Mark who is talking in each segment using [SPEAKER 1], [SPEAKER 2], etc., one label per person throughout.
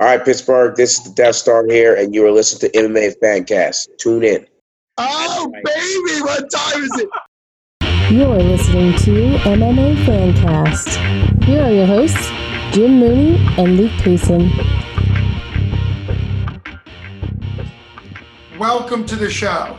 [SPEAKER 1] All right, Pittsburgh, this is the Death Star here, and you are listening to MMA Fancast. Tune in.
[SPEAKER 2] Oh, baby, what time is it?
[SPEAKER 3] You're listening to MMA Fancast. Here are your hosts, Jim Mooney and Luke Payson.
[SPEAKER 2] Welcome to the show.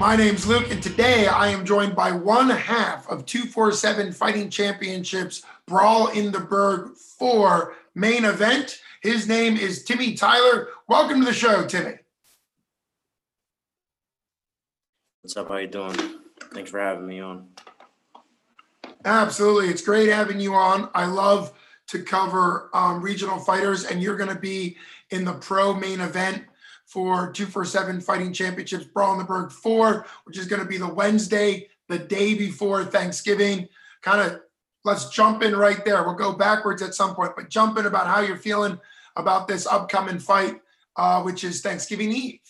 [SPEAKER 2] My name's Luke, and today I am joined by one half of 247 Fighting Championships Brawl in the Burgh 4 main event. His name is Timmy Tyler. Welcome to the show, Timmy.
[SPEAKER 4] What's up? How you doing? Thanks for having me on.
[SPEAKER 2] Absolutely. It's great having you on. I love to cover um, regional fighters, and you're going to be in the pro main event for 247 Fighting Championships Brawl in the Burgh 4, which is going to be the Wednesday, the day before Thanksgiving. Kind of let's jump in right there. We'll go backwards at some point, but jump in about how you're feeling about this upcoming fight, uh, which is Thanksgiving Eve.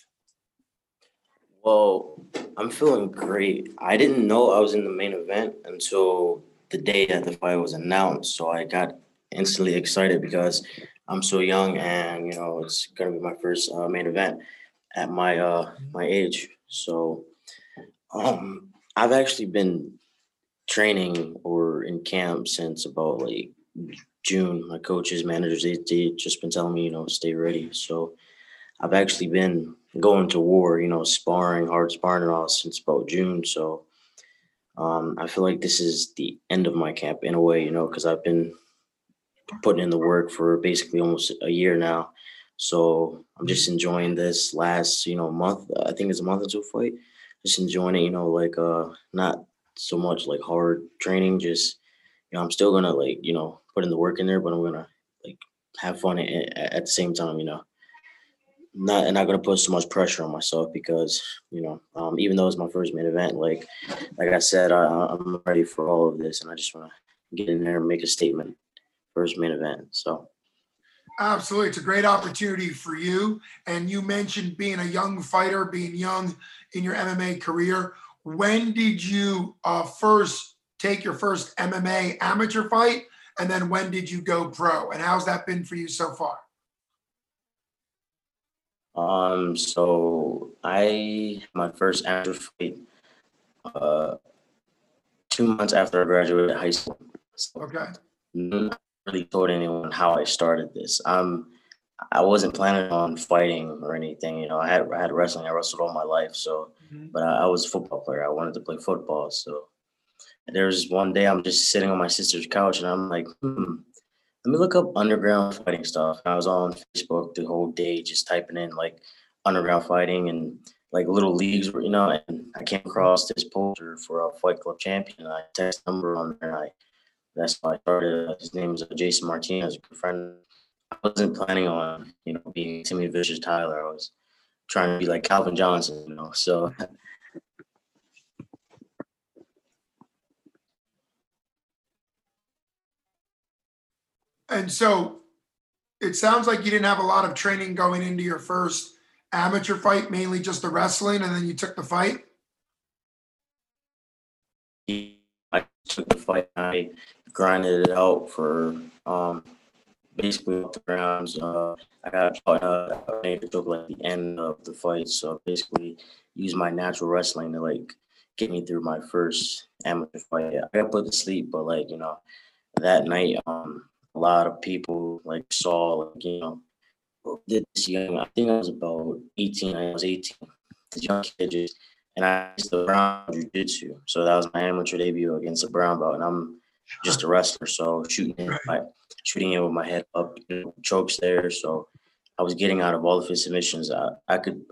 [SPEAKER 4] Well, I'm feeling great. I didn't know I was in the main event until the day that the fight was announced. So I got instantly excited because I'm so young and, you know, it's going to be my first uh, main event at my uh, my age. So um, I've actually been training or in camp since about like June. My coaches, managers, they, they just been telling me, you know, stay ready. So I've actually been going to war, you know, sparring, hard sparring and all since about June. So um, I feel like this is the end of my camp in a way, you know, because I've been putting in the work for basically almost a year now. So I'm just enjoying this last, you know, month. I think it's a month or two fight. Just enjoying it, you know, like uh not so much like hard training, just you know, I'm still gonna like, you know, put in the work in there, but I'm gonna like have fun at, at the same time, you know. Not and not gonna put so much pressure on myself because you know, um, even though it's my first main event, like like I said, I, I'm ready for all of this, and I just want to get in there and make a statement. First main event, so.
[SPEAKER 2] Absolutely. It's a great opportunity for you. And you mentioned being a young fighter, being young in your MMA career. When did you uh, first take your first MMA amateur fight? And then when did you go pro? And how's that been for you so far?
[SPEAKER 4] Um, so I my first amateur fight uh two months after I graduated high school. So
[SPEAKER 2] Okay.
[SPEAKER 4] not really told anyone how I started this. Um I wasn't planning on fighting or anything, you know. I had I had wrestling, I wrestled all my life, so
[SPEAKER 2] Mhm.
[SPEAKER 4] but I, I was a football player. I wanted to play football. So there was one day I'm just sitting on my sister's couch and I'm like, hmm, let me look up underground fighting stuff. And I was on Facebook the whole day just typing in like underground fighting and like little leagues, you know, and I came across this poster for a Fight Club champion. I text number on there and I that's why I started. Uh, His name is uh, Jason Martinez, a good friend. I wasn't planning on, you know, being Timmy Vicious Tyler. I was trying to be like Calvin Johnson, you know. So
[SPEAKER 2] And so it sounds like you didn't have a lot of training going into your first amateur fight, mainly just the wrestling, and then you took the fight.
[SPEAKER 4] I took the fight. I grinded it out for um, basically the rounds. Uh, I got uh, I took like the end of the fight, so basically used my natural wrestling to like get me through my first amateur fight. I got put to sleep, but like you know, that night, um, a lot of people like saw like you know this young. I think I was about eighteen. I was eighteen. This young kid just and I used the brown jiu-jitsu. So that was my amateur debut against a brown belt, and I'm just a wrestler, so shooting in, my, shooting in with my head up, you know, chokes there. So I was getting out of all of his submissions. I, I could,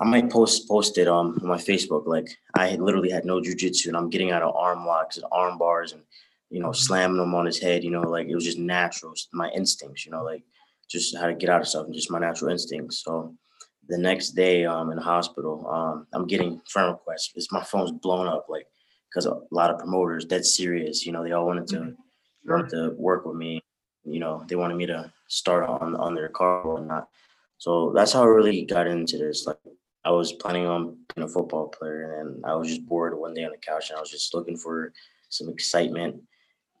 [SPEAKER 4] I might post post it um, on my Facebook. Like I had literally had no jujitsu, and I'm getting out of arm locks and arm bars, and you know, slamming him on his head. You know, like it was just natural, my instincts. You know, like just how to get out of stuff and just my natural instincts. So the next day um in the hospital um i'm getting friend requests it's my phone's blown up like because a lot of promoters that's serious you know they all wanted to wanted to work with me you know they wanted me to start on on their car or not. so that's how i really got into this like i was planning on being a football player and i was just bored one day on the couch and i was just looking for some excitement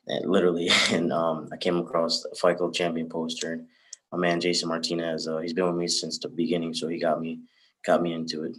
[SPEAKER 4] and literally and um i came across the fight club champion poster and my man Jason Martinez. Uh, he's been with me since the beginning, so he got me got me into it.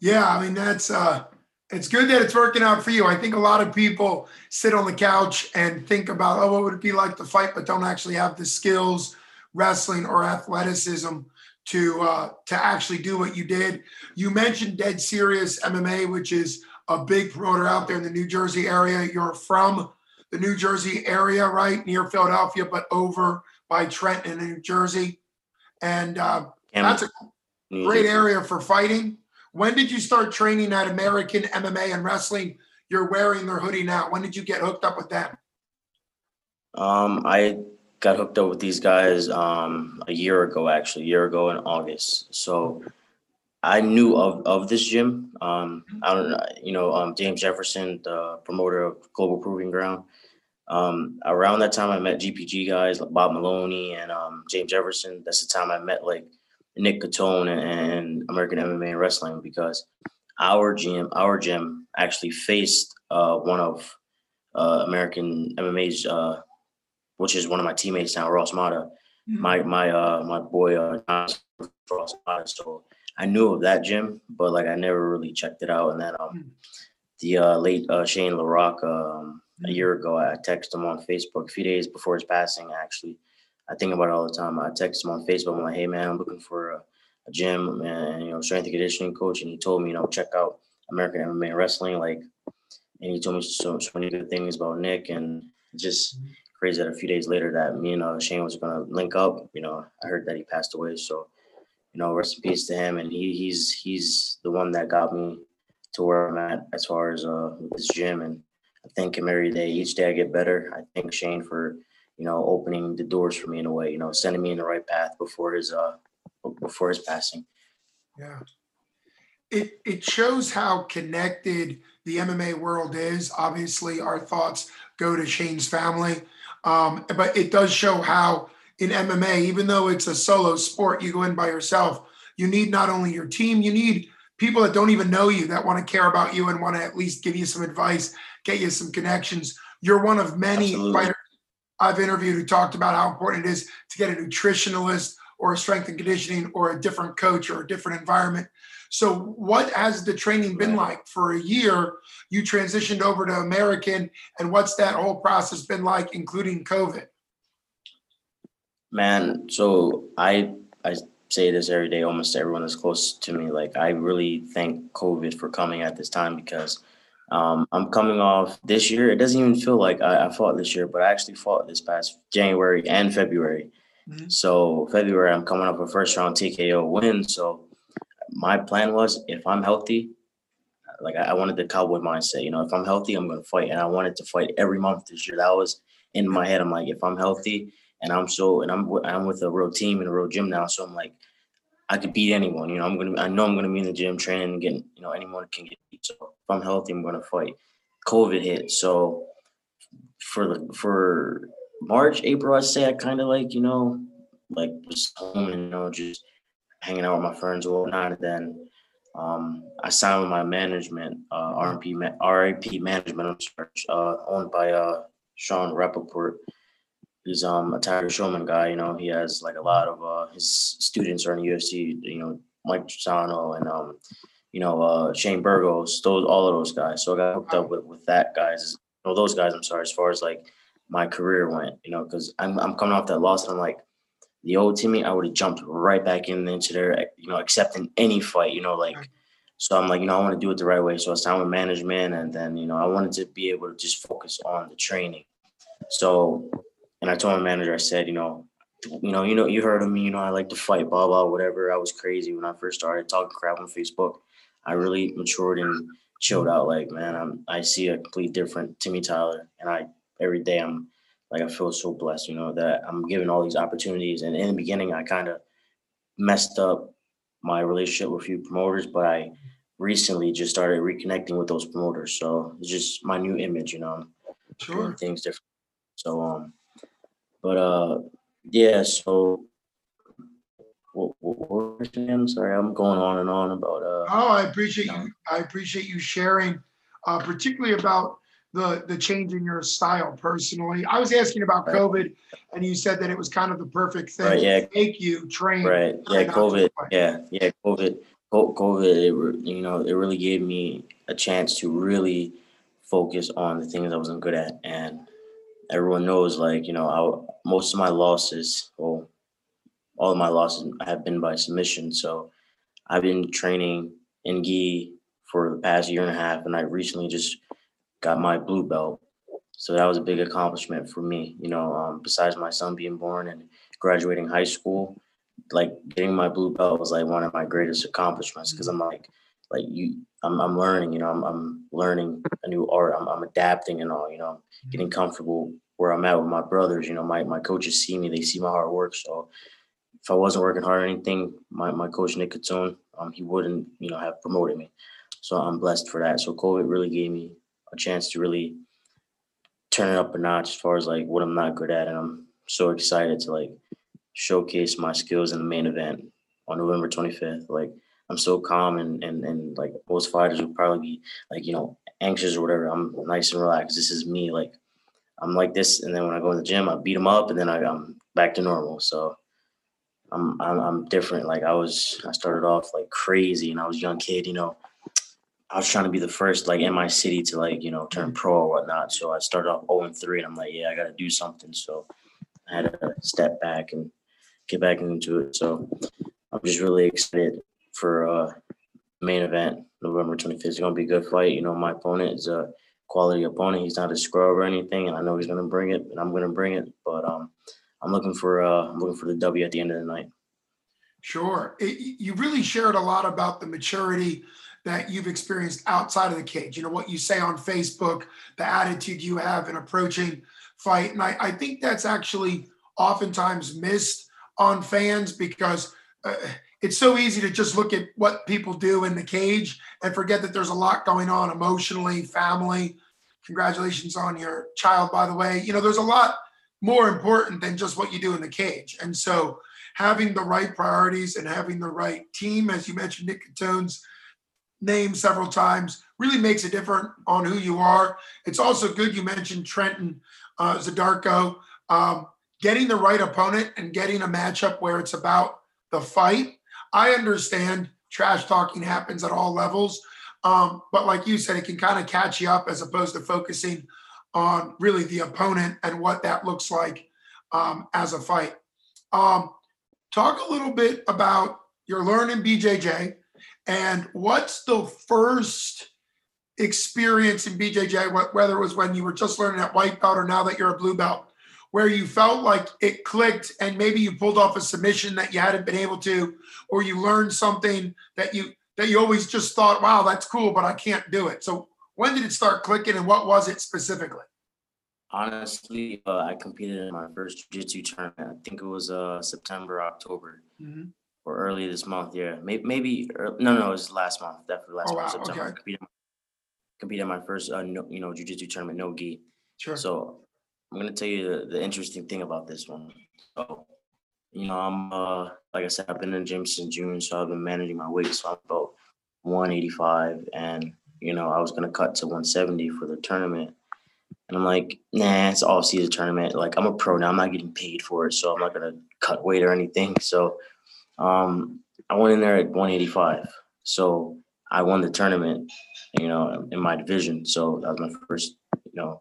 [SPEAKER 2] Yeah, I mean that's uh it's good that it's working out for you. I think a lot of people sit on the couch and think about, oh, what would it be like to fight, but don't actually have the skills, wrestling or athleticism to uh, to actually do what you did. You mentioned Dead Serious MMA, which is a big promoter out there in the New Jersey area. You're from the New Jersey area, right near Philadelphia, but over by Trenton, in New Jersey, and uh, that's a great area for fighting. When did you start training at American MMA and Wrestling? You're wearing their hoodie now. When did you get hooked up with them?
[SPEAKER 4] Um, I got hooked up with these guys um, a year ago, actually, a year ago in August. So I knew of, of this gym. Um, I don't know, you know, um, James Jefferson, the promoter of Global Proving Ground. Um, around that time, I met GPG guys like Bob Maloney and um, James Jefferson. That's the time I met like Nick Catone and American MMA and Wrestling because our gym, our gym actually faced uh, one of uh, American MMA's, uh, which is one of my teammates now, Ross Mata. Mm-hmm. My my uh, my boy uh, Ross Mata. So I knew of that gym, but like I never really checked it out. And then um, mm-hmm. the uh, late uh, Shane LaRock um, a mm-hmm. year ago, I texted him on Facebook a few days before his passing, actually I think about it all the time. I text him on Facebook. I'm like, hey man, I'm looking for a, a gym and you know strength and conditioning coach, and he told me, you know, check out American MMA Wrestling. Like, and he told me so, so many good things about Nick, and just mm-hmm. crazy that a few days later that me and uh, Shane was gonna link up. You know, I heard that he passed away, so you know, rest in peace to him. And he he's he's the one that got me to where I'm at as far as uh this gym, and I thank him every day. Each day I get better. I thank Shane for you know, opening the doors for me in a way, you know, sending me in the right path before his uh before his passing.
[SPEAKER 2] Yeah. It it shows how connected the MMA world is. Obviously, our thoughts go to Shane's family. Um, but it does show how in MMA, even though it's a solo sport, you go in by yourself, you need not only your team, you need people that don't even know you that want to care about you and want to at least give you some advice, get you some connections. You're one of many Absolutely. fighters I've interviewed who talked about how important it is to get a nutritionalist or a strength and conditioning or a different coach or a different environment. So, what has the training been like for a year? You transitioned over to American, and what's that whole process been like, including COVID?
[SPEAKER 4] Man, so I I say this every day, almost everyone that's close to me. Like, I really thank COVID for coming at this time because um, I'm coming off this year. It doesn't even feel like I, I, fought this year, but I actually fought this past January and February. Mm-hmm. So February, I'm coming up a first round TKO win. So my plan was, if I'm healthy, like I, I wanted the cowboy mindset. You know, if I'm healthy, I'm going to fight, and I wanted to fight every month this year. That was in my head. I'm like, if I'm healthy, and I'm so, and I'm I'm with a real team and a real gym now, so I'm like, I could beat anyone. You know, I'm gonna I know I'm gonna be in the gym training and getting, you know, anyone can get beat. So if I'm healthy, I'm gonna fight. COVID hit. So for the for March, April, I'd say I kind of like, you know, like just home and you know, just hanging out with my friends or whatnot. And then um, I signed with my management, uh, RMP, RIP management, uh, owned by uh, Sean Rappaport he's um a Tiger Schulmann guy. You know, he has like a lot of uh, his students are in UFC. You know, Mike Trizano and um, you know, uh, Shane Burgos, those all of those guys. So I got hooked up with with that guys. No, those guys. I'm sorry. As far as like my career went, you know, because I'm I'm coming off that loss and I'm like. The old Timmy, I would have jumped right back in into there, you know, accepting any fight, you know, like so I'm like, you know, I want to do it the right way. So I signed with management and then, you know, I wanted to be able to just focus on the training. So and I told my manager, I said, you know, you know, you know, you heard of me, you know, I like to fight, blah, blah, whatever. I was crazy when I first started talking crap on Facebook. I really matured and chilled out. Like, man, I'm I see a complete different Timmy Tyler. And I every day I'm like I feel so blessed, you know, that I'm given all these opportunities. And in the beginning I kind of messed up my relationship with a few promoters, but I recently just started reconnecting with those promoters. So it's just my new image, you know. Sure. things different. So um but uh, yeah. So what, what, what I'm sorry, I'm going on and on about. Uh,
[SPEAKER 2] oh, I appreciate you. I appreciate you sharing, uh, particularly about the the change in your style personally? I was asking about
[SPEAKER 4] Right.
[SPEAKER 2] COVID, and you said that it was kind of the perfect thing
[SPEAKER 4] Right, yeah.
[SPEAKER 2] to make you train.
[SPEAKER 4] Right. Yeah. COVID. Yeah. Yeah. COVID. COVID. It, you know, it really gave me a chance to really focus on the things I wasn't good at, and everyone knows, like you know, I, most of my losses, well, all of my losses have been by submission. So I've been training in gi for the past year and a half, and I recently just got my blue belt. So that was a big accomplishment for me. You know, um, besides my son being born and graduating high school, like getting my blue belt was like one of my greatest accomplishments because I'm like, like you, I'm, I'm learning. You know, I'm, I'm learning a new art. I'm, I'm adapting and all. You know, getting comfortable where I'm at with my brothers. You know, my my coaches see me. They see my hard work. So if I wasn't working hard or anything, my, my coach Nick Catone, um, he wouldn't, you know, have promoted me. So I'm blessed for that. So COVID really gave me a chance to really turn it up a notch as far as like what I'm not good at. And I'm so excited to like showcase my skills in the main event on November 25th. Like I'm so calm and and and like most fighters would probably be like, you know, anxious or whatever. I'm nice and relaxed. This is me. Like I'm like this. And then when I go in the gym, I beat them up and then I, I'm back to normal. So I'm, I'm I'm different. Like I was, I started off like crazy, and I was a young kid. You know, I was trying to be the first like in my city to like you know turn pro or whatnot. So I started off 0 and 3, and I'm like, yeah, I got to do something. So I had to step back and get back into it. So I'm just really excited for uh main event November 25th. It's gonna be a good fight. You know, my opponent is a quality opponent. He's not a scrub or anything, and I know he's gonna bring it, and I'm gonna bring it. But um, I'm looking for uh, I'm looking for the W at the end of the night.
[SPEAKER 2] Sure. It, you really shared a lot about the maturity that you've experienced outside of the cage. You know, what you say on Facebook, the attitude you have in approaching fight. And I, I think that's actually oftentimes missed on fans because uh, it's so easy to just look at what people do in the cage and forget that there's a lot going on emotionally, family. Congratulations on your child, by the way. You know, there's a lot more important than just what you do in the cage. And so, having the right priorities and having the right team, as you mentioned, Nick Catone's name several times, really makes a difference on who you are. It's also good you mentioned Trenton uh, Zadarko. Um, getting the right opponent and getting a matchup where it's about the fight. I understand trash talking happens at all levels. Um, but like you said, it can kind of catch you up as opposed to focusing on really the opponent and what that looks like um, as a fight. Um, talk a little bit about your learning BJJ and what's the first experience in BJJ, whether it was when you were just learning at white belt or now that you're a blue belt, where you felt like it clicked and maybe you pulled off a submission that you hadn't been able to, or you learned something that you that you always just thought, wow, that's cool, but I can't do it. So when did it start clicking and what was it specifically?
[SPEAKER 4] Honestly, uh, I competed in my first jiu-jitsu tournament. I think it was uh, September, October, or early this month. Yeah, maybe maybe ear- no, no, it was last month. Definitely last
[SPEAKER 2] Oh,
[SPEAKER 4] month,
[SPEAKER 2] wow,
[SPEAKER 4] September. I
[SPEAKER 2] okay.
[SPEAKER 4] competed, competed in my first uh, no, you know jiu-jitsu tournament, no gi.
[SPEAKER 2] Sure.
[SPEAKER 4] So I'm gonna tell you the, the interesting thing about this one. So, you know, I'm uh like I said, I've been in the gym since June, so I've been managing my weight. So I'm about 185, and you know, I was gonna cut to 170 for the tournament. And I'm like, nah, it's all season tournament. Like I'm a pro now. I'm not getting paid for it, so I'm not gonna cut weight or anything. So um I went in there at 185. So I won the tournament, you know, in my division. So that was my first, you know,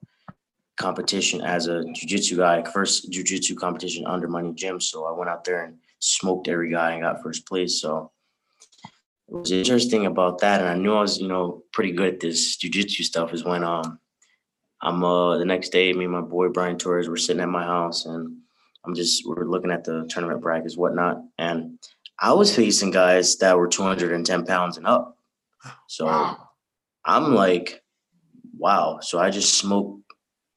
[SPEAKER 4] competition as a jujitsu guy, first jujitsu competition under money gym. So I went out there and smoked every guy and got first place. So it was interesting about that. And I knew I was, you know, pretty good at this jujitsu stuff is when um I'm uh the next day, me and my boy Brian Torres were sitting at my house and I'm just we're looking at the tournament brackets, whatnot. And I was facing guys that were 210 pounds and up. So
[SPEAKER 2] Wow.
[SPEAKER 4] I'm like, wow. So I just smoked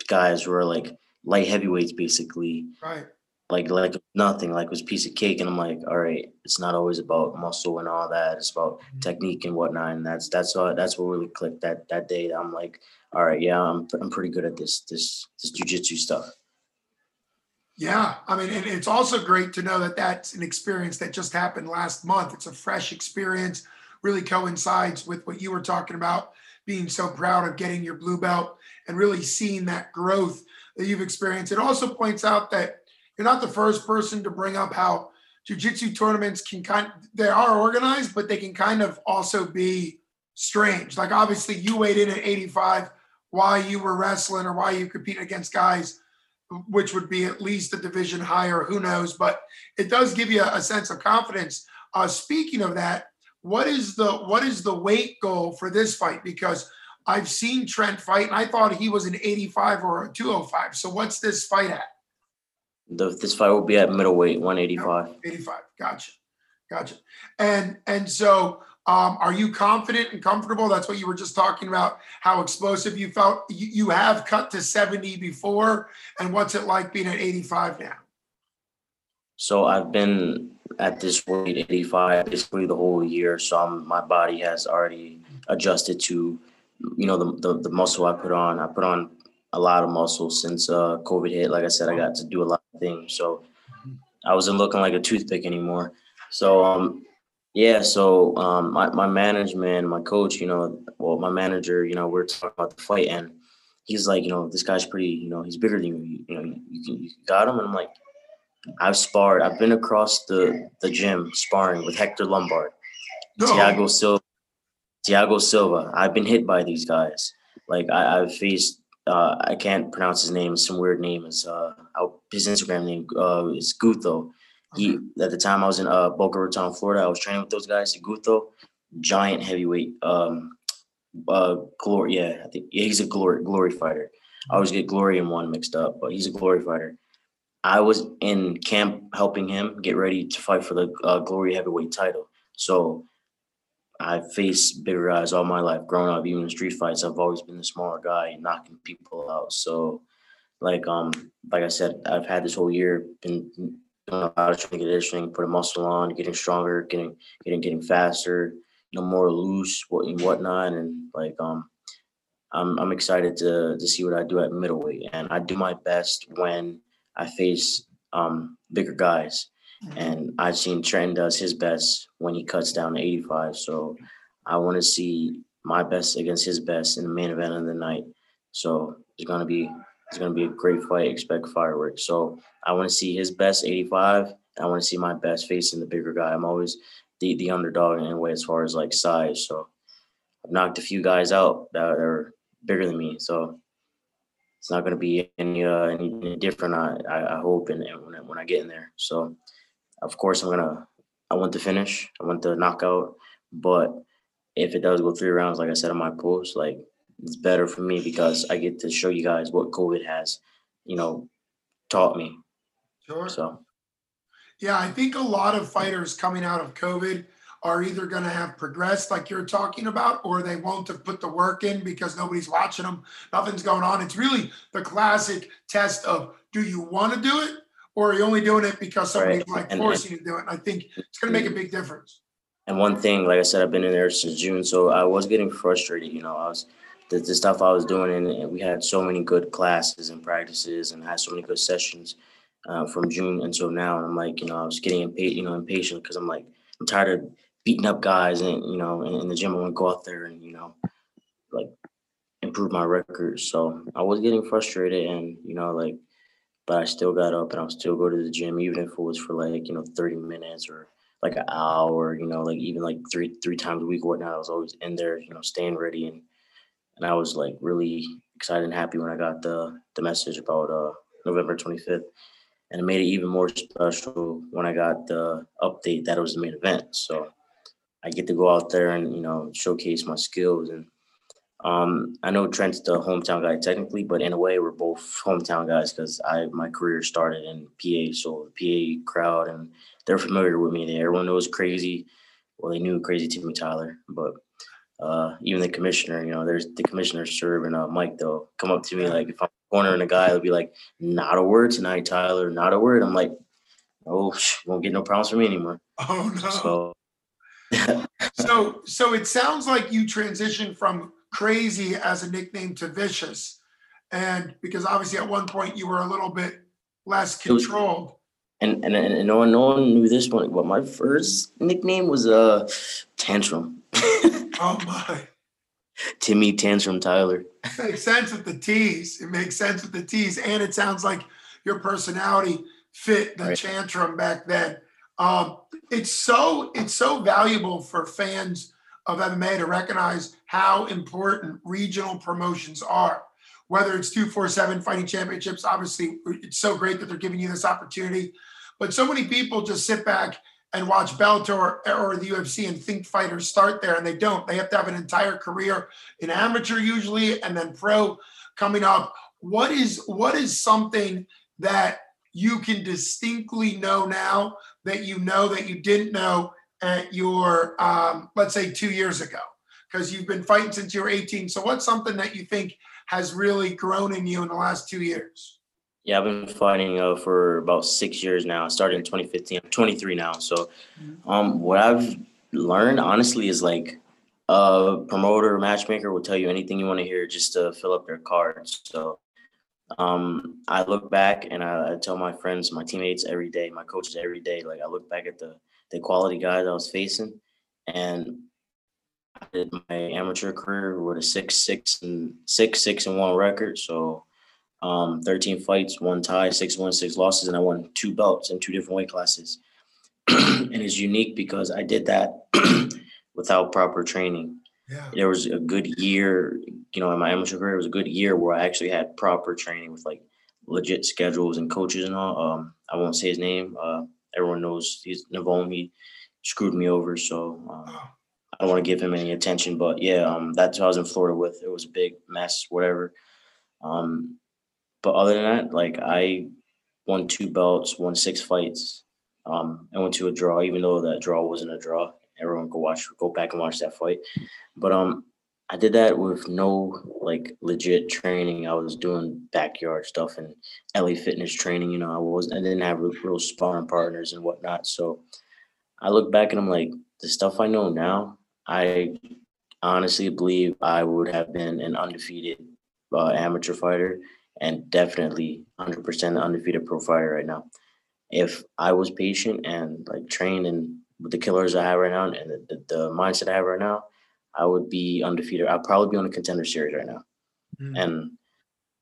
[SPEAKER 4] guys were like light heavyweights, basically,
[SPEAKER 2] Right.
[SPEAKER 4] like like nothing, like it was a piece of cake. And I'm like, all right, it's not always about muscle and all that. It's about mm-hmm. technique and whatnot. And that's that's all that's what really clicked that that day. I'm like, all right, yeah, I'm I'm pretty good at this this this jujitsu stuff.
[SPEAKER 2] Yeah, I mean, and it's also great to know that that's an experience that just happened last month. It's a fresh experience, really coincides with what you were talking about, being so proud of getting your blue belt and really seeing that growth that you've experienced. It also points out that you're not the first person to bring up how jujitsu tournaments can kind they are organized, but they can kind of also be strange. Like obviously you weighed in at 85, why you were wrestling or why you competed against guys which would be at least a division higher, who knows, but it does give you a sense of confidence. Uh, speaking of that, what is the what is the weight goal for this fight? Because I've seen Trent fight, and I thought he was an 85 or a 205. So what's this fight at?
[SPEAKER 4] The, this fight will be at middleweight, 185.
[SPEAKER 2] 85. Gotcha. Gotcha. And and so um, are you confident and comfortable? That's what you were just talking about, how explosive you felt. You, you have cut to 70 before. And what's it like being at 85 now?
[SPEAKER 4] So I've been at this weight 85 basically the whole year. So I'm, my body has already adjusted to, you know, the, the, the muscle I put on. I put on a lot of muscle since uh, COVID hit. Like I said, I got to do a lot of things. So I wasn't looking like a toothpick anymore. So um, yeah, so um, my my management, my coach, you know, well, my manager, you know, we're talking about the fight, and he's like, you know, this guy's pretty, you know, he's bigger than you, you know, you, can, you got him, and I'm like, I've sparred, I've been across the the gym sparring with Hector Lombard, no. Thiago Silva, Thiago Silva. I've been hit by these guys. Like I, I've faced, uh, I can't pronounce his name. Some weird name is uh, his Instagram name uh, is Gutho he at the time I was in uh, Boca Raton, Florida. I was training with those guys. Guto, giant heavyweight. Um, uh, glory. Yeah, I think yeah, he's a glory glory fighter. I always get glory and one mixed up, but he's a glory fighter. I was in camp helping him get ready to fight for the uh, glory heavyweight title. So I faced bigger guys all my life. Growing up, even in street fights, I've always been the smaller guy, knocking people out. So, like um, like I said, I've had this whole year been know how to train conditioning, put a muscle on, getting stronger, getting getting getting faster, you know, more loose, what and whatnot, and like um, I'm I'm excited to to see what I do at middleweight, and I do my best when I face um bigger guys. And I've seen Trent does his best when he cuts down to 85, so I want to see my best against his best in the main event of the night. So it's gonna be it's to be a great fight. Expect fireworks. So I want to see his best 85. I want to see my best facing the bigger guy. I'm always the the underdog in a way as far as like size. So I've knocked a few guys out that are bigger than me. So it's not going to be any, uh, any different. I, I hope and, when I, when I get in there. So of course I'm gonna I want to finish. I want the knockout. But if it does go three rounds, like I said on my post, like it's better for me because I get to show you guys what COVID has, you know, taught me.
[SPEAKER 2] Sure.
[SPEAKER 4] So,
[SPEAKER 2] yeah, I think a lot of fighters coming out of COVID are either going to have progressed like you're talking about, or they won't have put the work in because nobody's watching them. Nothing's going on. It's really the classic test of do you want to do it, or are you only doing it because somebody's right. like and, forcing and, you to do it? And I think it's going to make a big difference.
[SPEAKER 4] And one thing, like I said, I've been in there since June, so I was getting frustrated. You know, I was the, the stuff I was doing, and, we had so many good classes and practices, and had so many good sessions uh, from June until now. And I'm like, you know, I was getting impatient, you know, impatient because I'm like, I'm tired of beating up guys, and you know, in, in the gym, I want to go out there and you know, like improve my record. So I was getting frustrated, and you know, like, but I still got up and I will still go to the gym, even if it was for like you know 30 minutes or like an hour, you know, like even like three three times a week or whatnot. I was always in there, you know, staying ready and and I was like really excited and happy when I got the the message about uh, November 25th, and it made it even more special when I got the update that it was the main event. So I get to go out there and you know showcase my skills and. Um, I know Trent's the hometown guy technically, but in a way, we're both hometown guys because I my career started in PA, so the PA crowd and they're familiar with me. Everyone knows Crazy. Well, they knew Crazy Timmy Tyler, but uh, even the commissioner, you know, there's the commissioner serving uh, Mike though come up to me like if I'm cornering a guy, he'll be like, "Not a word tonight, Tyler. Not a word." I'm like, "Oh, won't get no problems from me anymore."
[SPEAKER 2] Oh no. So, so, so it sounds like you transitioned from crazy as a nickname to vicious, and because obviously at one point you were a little bit less controlled.
[SPEAKER 4] and, and and no one no one knew this one, but my first nickname was a uh, tantrum.
[SPEAKER 2] Oh my.
[SPEAKER 4] Timmy Tantrum Tyler.
[SPEAKER 2] makes sense with the T's. It makes sense with the T's, and it sounds like your personality fit the
[SPEAKER 4] Right.
[SPEAKER 2] tantrum back then. Um, it's so it's so valuable for fans of MMA to recognize how important regional promotions are. Whether it's two four seven fighting championships, obviously it's so great that they're giving you this opportunity. But so many people just sit back and watch Bellator or, or the UFC and think fighters start there, and they don't. They have to have an entire career in amateur usually, and then pro coming up. What is what is something that you can distinctly know now that you know that you didn't know at your um, let's say two years ago because you've been fighting since you were 18 so what's something that you think has really grown in you in the last two years
[SPEAKER 4] Yeah, I've been fighting uh, for about six years now. I started in 2015. I'm 23 now. So, um, what I've learned honestly is like a promoter, matchmaker will tell you anything you want to hear just to fill up their cards. So, um, I look back and I, I tell my friends, my teammates every day, my coaches every day. Like I look back at the the quality guys I was facing, and I did my amateur career with a six six and six six and one record. So um, 13 fights, one tie, six wins, six losses, and I won two belts in two different weight classes. and it's unique because I did that without proper training.
[SPEAKER 2] yeah
[SPEAKER 4] There was a good year, you know, in my amateur career, it was a good year where I actually had proper training with like legit schedules and coaches and all. Um, I won't say his name. Uh, everyone knows he's Navone. He screwed me over, so um, I don't want to give him any attention, but yeah, um, that's I was in Florida with. It was a big mess, whatever. Um, but other than that, like I won two belts, won six fights, um, and went to a draw, even though that draw wasn't a draw. Everyone go watch, go back and watch that fight. But um, I did that with no like legit training. I was doing backyard stuff and LA fitness training. You know, I was I didn't have real, sparring partners and whatnot. So I look back and I'm like, the stuff I know now, I honestly believe I would have been an undefeated uh, amateur fighter and definitely 100% undefeated pro fighter right now. If I was patient and like trained and with the killers I have right now and the, the, the mindset I have right now, I would be undefeated. I'd probably be on a contender series right now.
[SPEAKER 2] Mm.
[SPEAKER 4] And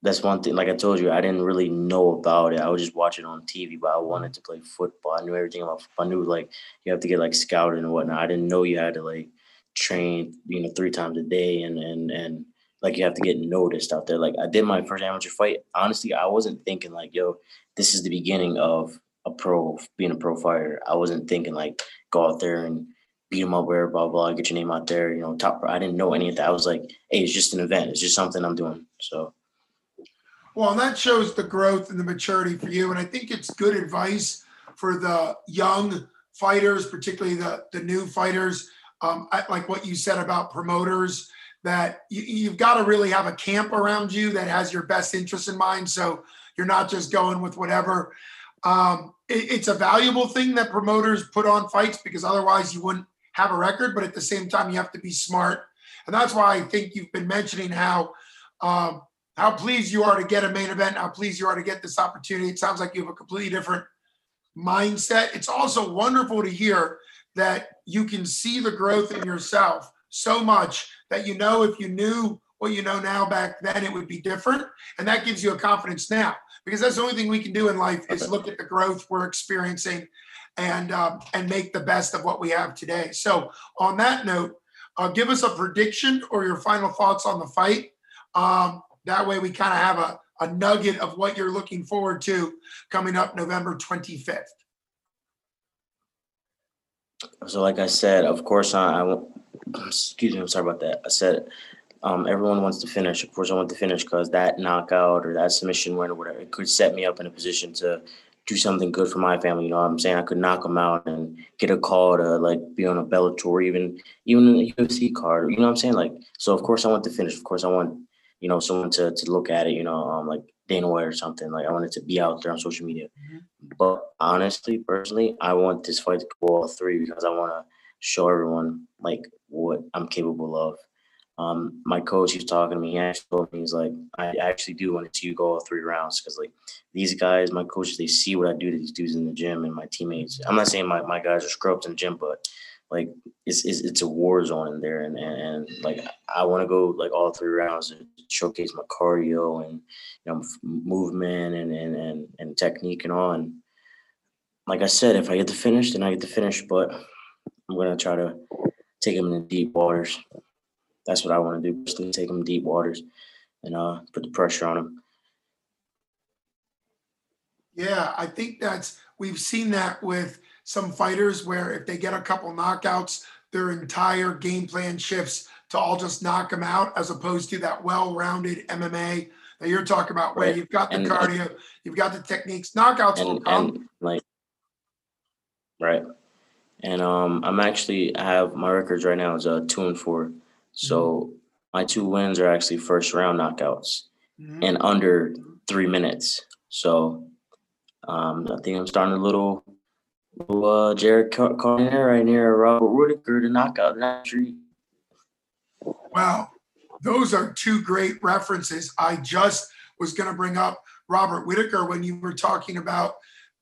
[SPEAKER 4] that's one thing. Like I told you, I didn't really know about it. I was just watching on TV, but I wanted to play football. I knew everything about. football. I knew like you have to get like scouted and whatnot. I didn't know you had to like train, you know, three times a day and and and like you have to get noticed out there. Like I did my first amateur fight. Honestly, I wasn't thinking like, yo, this is the beginning of a pro being a pro fighter. I wasn't thinking like go out there and beat them up, where blah blah, get your name out there, you know, top. I didn't know any of that. I was like, hey, it's just an event. It's just something I'm doing. So.
[SPEAKER 2] Well, and that shows the growth and the maturity for you. And I think it's good advice for the young fighters, particularly the, the new fighters. Um, I, like what you said about promoters, that you, you've got to really have a camp around you that has your best interest in mind. So you're not just going with whatever. Um, it- it's a valuable thing that promoters put on fights because otherwise you wouldn't have a record. But at the same time, you have to be smart. And that's why I think you've been mentioning how um, how pleased you are to get a main event, how pleased you are to get this opportunity. It sounds like you have a completely different mindset. It's also wonderful to hear that you can see the growth in yourself so much that you know if you knew what you know now back then, it would be different. And that gives you a confidence now because that's the only thing we can do in life is look at the growth we're experiencing and um, and make the best of what we have today. So on that note, uh, give us a prediction or your final thoughts on the fight. Um, that way we kind of have a, a nugget of what you're looking forward to coming up November 25th.
[SPEAKER 4] So, like I said, of course, I, I excuse me, I'm sorry about that. I said, um, everyone wants to finish. Of course, I want to finish because that knockout or that submission win or whatever, it could set me up in a position to do something good for my family. You know what I'm saying? I could knock them out and get a call to like be on a Bellator, even even a UFC card. You know what I'm saying? Like, so of course I want to finish. Of course I want, you know, someone to to look at it. You know, um, like Dana White or something. Like I wanted to be out there on social media. But honestly, personally, I want this fight to go all three because I want to show everyone like what I'm capable of. Um, my coach, he was talking to me. He actually told me, he's like, I actually do want to see you go all three rounds because like these guys, my coaches, they see what I do to these dudes in the gym and my teammates. I'm not saying my, my guys are scrubs in the gym, but like it's it's, it's a war zone in there, and and, and like I want to go like all three rounds and showcase my cardio and you know movement and and and, and technique and all. And like I said, if I get to finish, then I get to finish. But I'm gonna try to take him in the deep waters. That's what I want to do. Just take them deep waters and uh, put the pressure on them.
[SPEAKER 2] Yeah, I think that's we've seen that with some fighters where if they get a couple knockouts, their entire game plan shifts to all just knock them out, as opposed to that well-rounded MMA that you're talking about, where
[SPEAKER 4] Right.
[SPEAKER 2] you've got the
[SPEAKER 4] And-
[SPEAKER 2] cardio, you've got the techniques. Knockouts will come.
[SPEAKER 4] and like right and um i'm actually i have my records right now is uh two and four so my two wins are actually first round knockouts
[SPEAKER 2] Mhm.
[SPEAKER 4] and under three minutes so um i think i'm starting a little little uh jared Cannonier right near robert whitaker to knock out that street
[SPEAKER 2] Wow, those are two great references. I just was going to bring up Robert Whitaker when you were talking about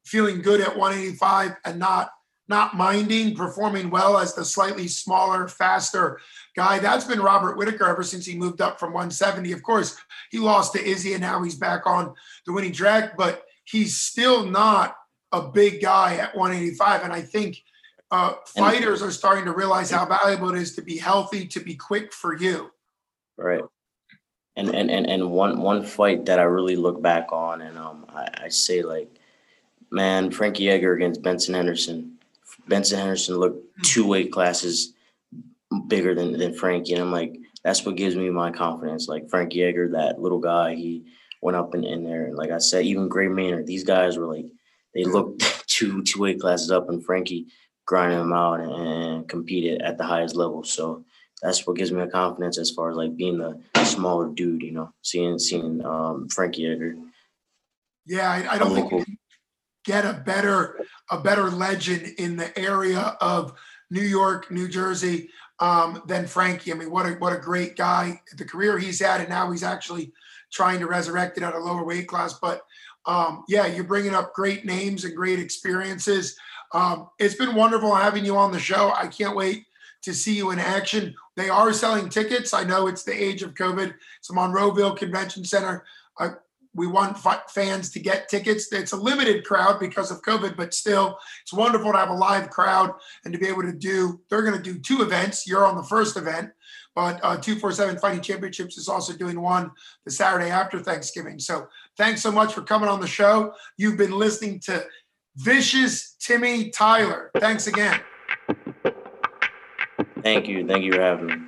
[SPEAKER 2] feeling good at 185 and not not minding performing well as the slightly smaller, faster guy. That's been Robert Whitaker ever since he moved up from 170. Of course, he lost to Izzy and now he's back on the winning track, but he's still not a big guy at 185. And I think uh, fighters are starting to realize how valuable it is to be healthy, to be quick for you.
[SPEAKER 4] Right. And and and and one one fight that I really look back on and um I, I say like, man, Frankie Edgar against Benson Henderson. Benson Henderson looked two weight classes bigger than than Frankie, and I'm like, that's what gives me my confidence. Like Frankie Edgar, that little guy, he went up in, in there, and like I said, even Gray Maynard, these guys were like, they looked two two weight classes up, and Frankie grinded them out and, and competed at the highest level. So that's what gives me a confidence as far as like being the smaller dude, you know, seeing seeing um, Frankie Edgar.
[SPEAKER 2] Yeah, I, I don't think you
[SPEAKER 4] Local.
[SPEAKER 2] can get a better a better legend in the area of New York, New Jersey um, than Frankie. I mean, what a what a great guy. The career he's had, and now he's actually trying to resurrect it at a lower weight class. But um, yeah, you're bringing up great names and great experiences. Um, it's been wonderful having you on the show. I can't wait to see you in action. They are selling tickets. I know it's the age of COVID. It's the Monroeville Convention Center. I, we want fans to get tickets. It's a limited crowd because of COVID, but still, it's wonderful to have a live crowd and to be able to do. They're going to do two events. You're on the first event, but uh, 247 Fighting Championships is also doing one the Saturday after Thanksgiving. So thanks so much for coming on the show. You've been listening to Vicious Timmy Tyler. Thanks again.
[SPEAKER 4] Thank you, thank you for having me.